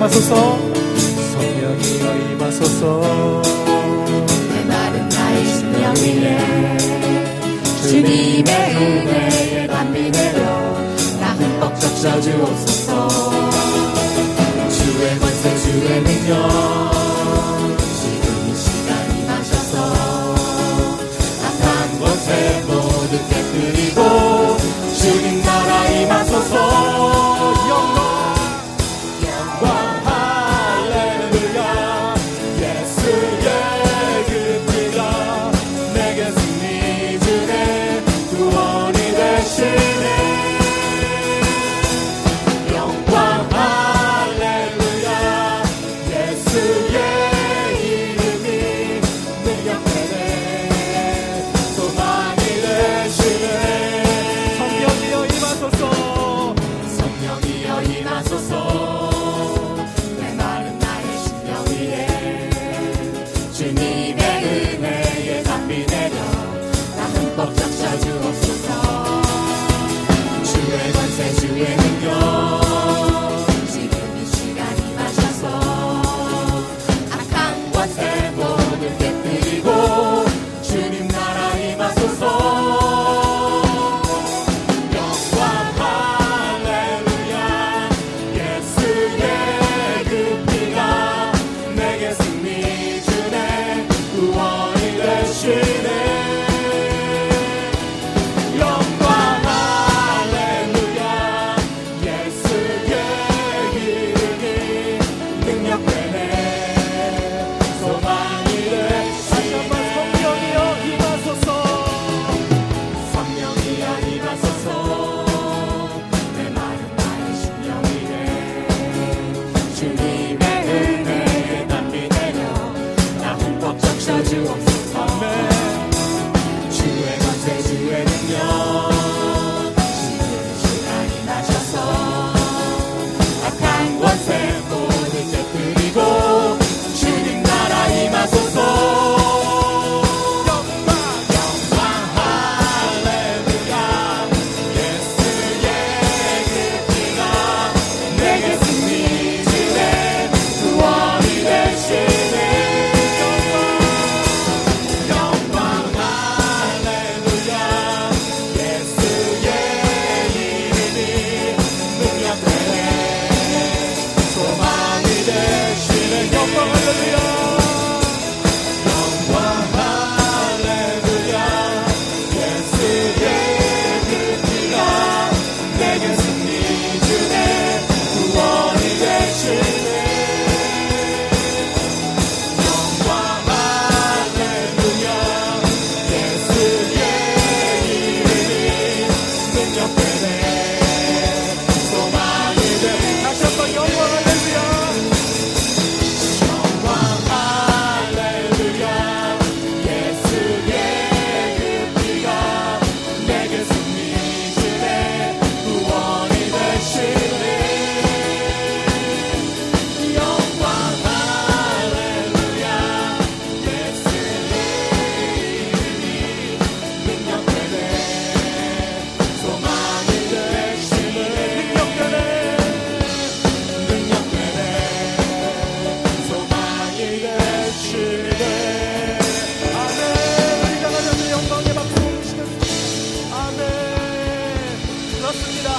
임하소서. 성령이여 임하소서. 내 마른 나의 심령 위에 주님의 은혜에 담비 내려 나 흠뻑 적셔 주옵소서. 주의 권세 주의 능력. 지금 이 시간 임하셔서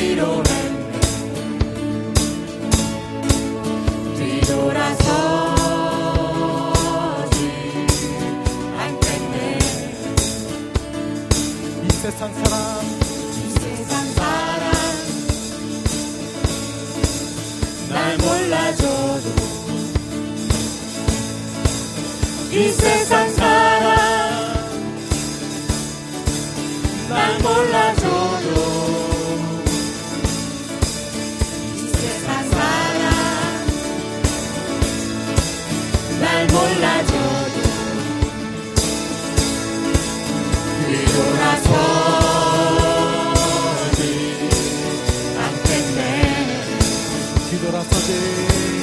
몰라 vida era fazer.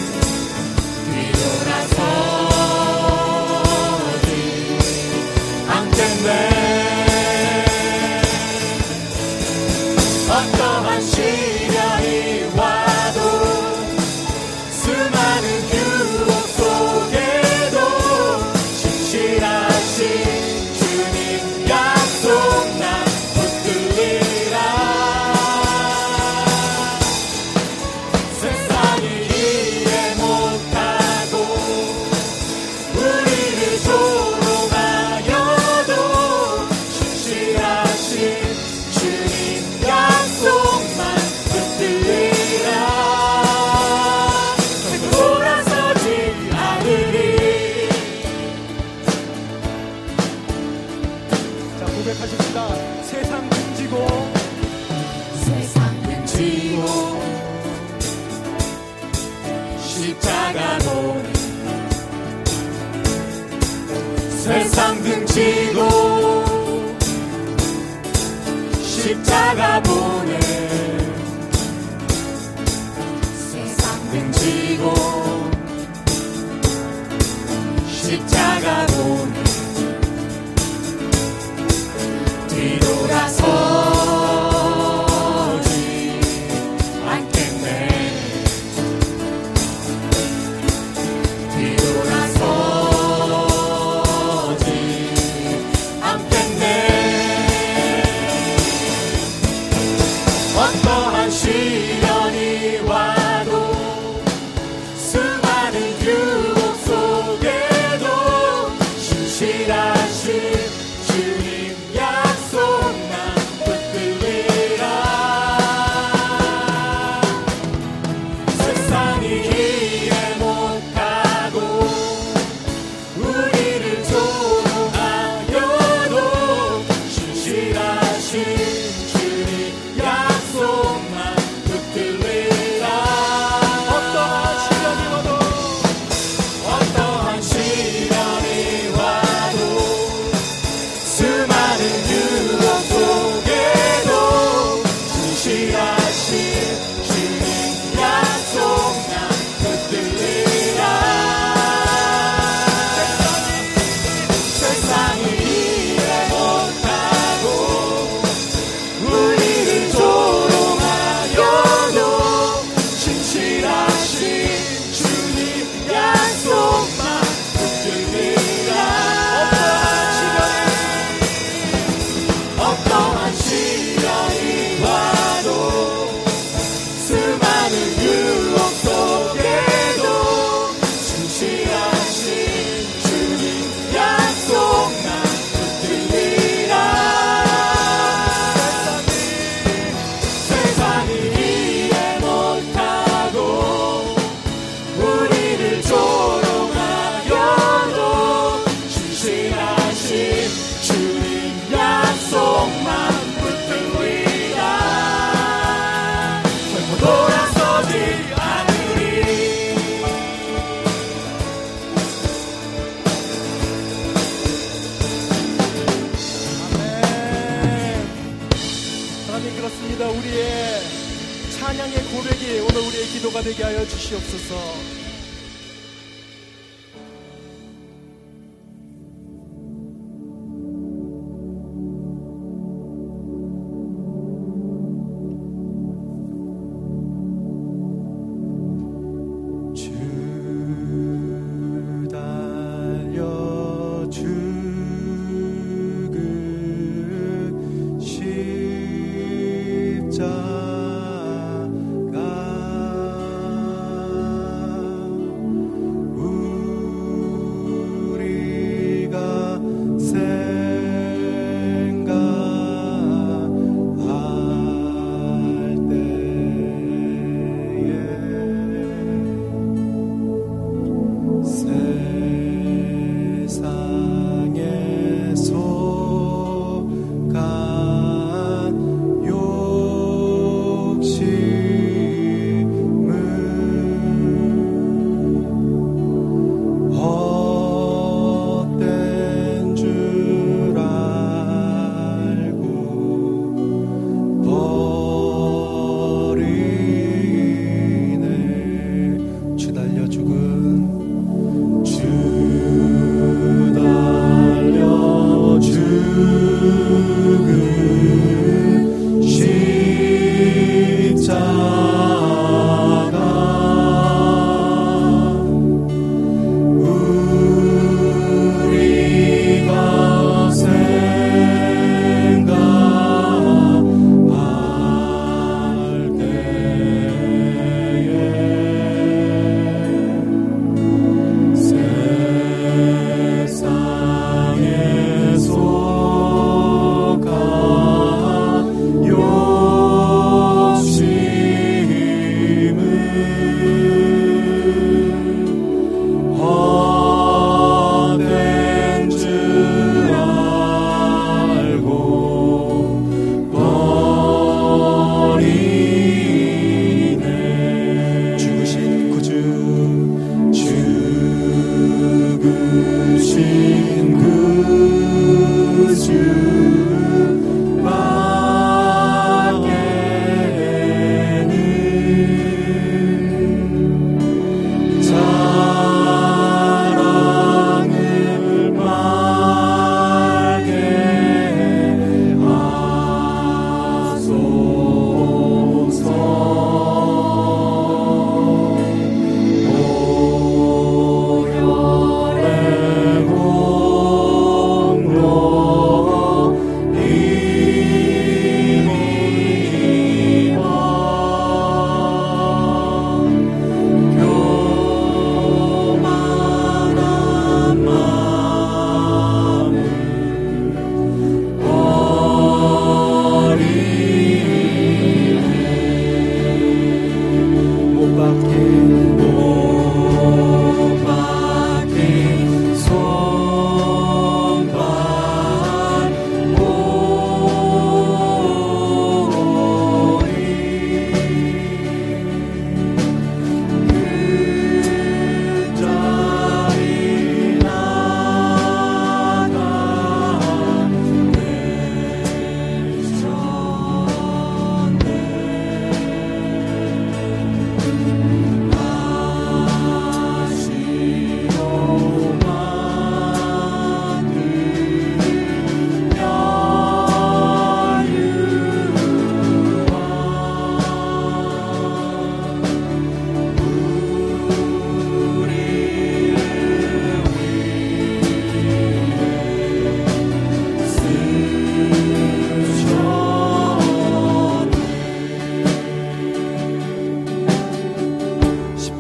오늘 우리의 기도가 되게 하여 주시옵소서.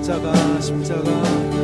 십자가 십자가.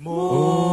more.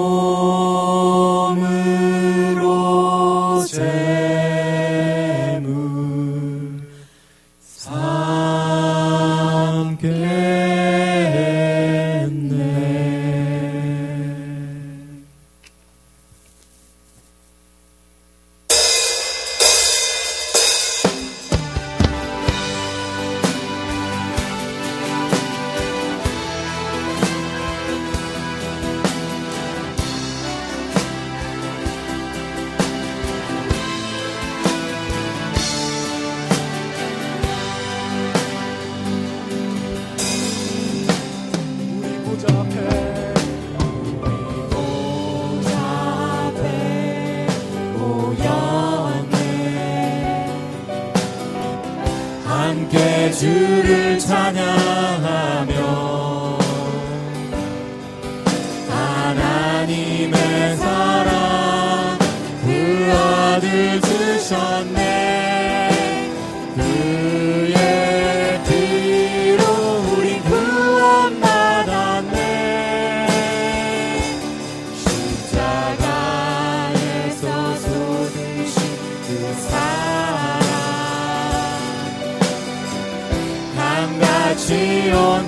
주를 찬양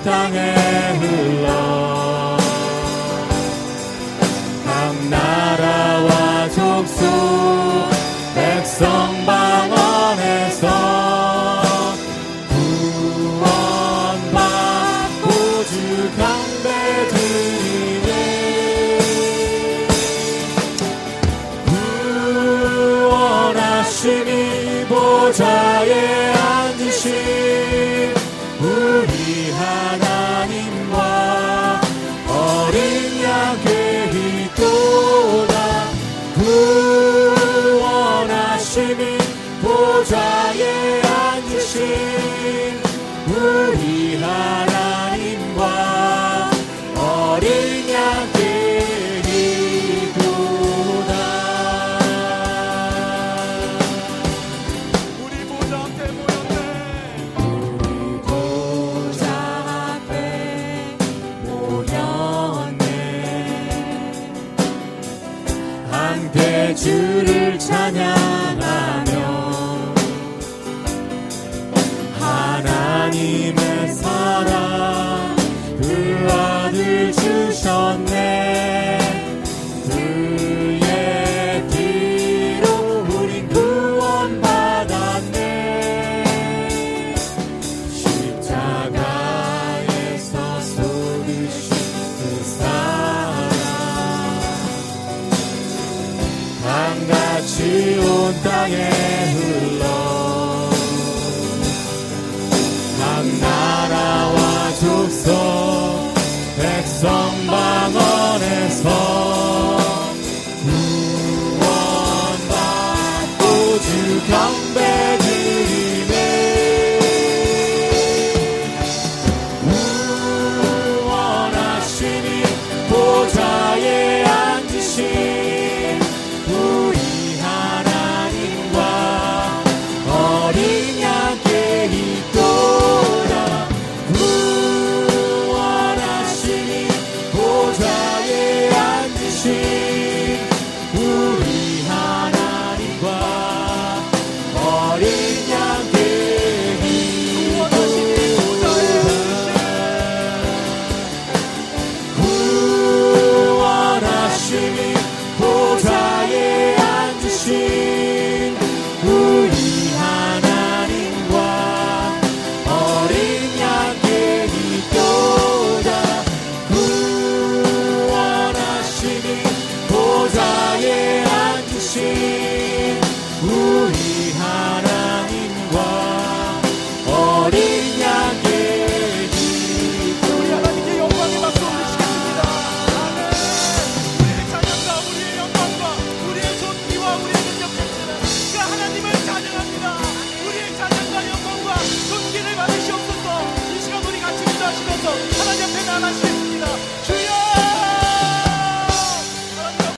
땅에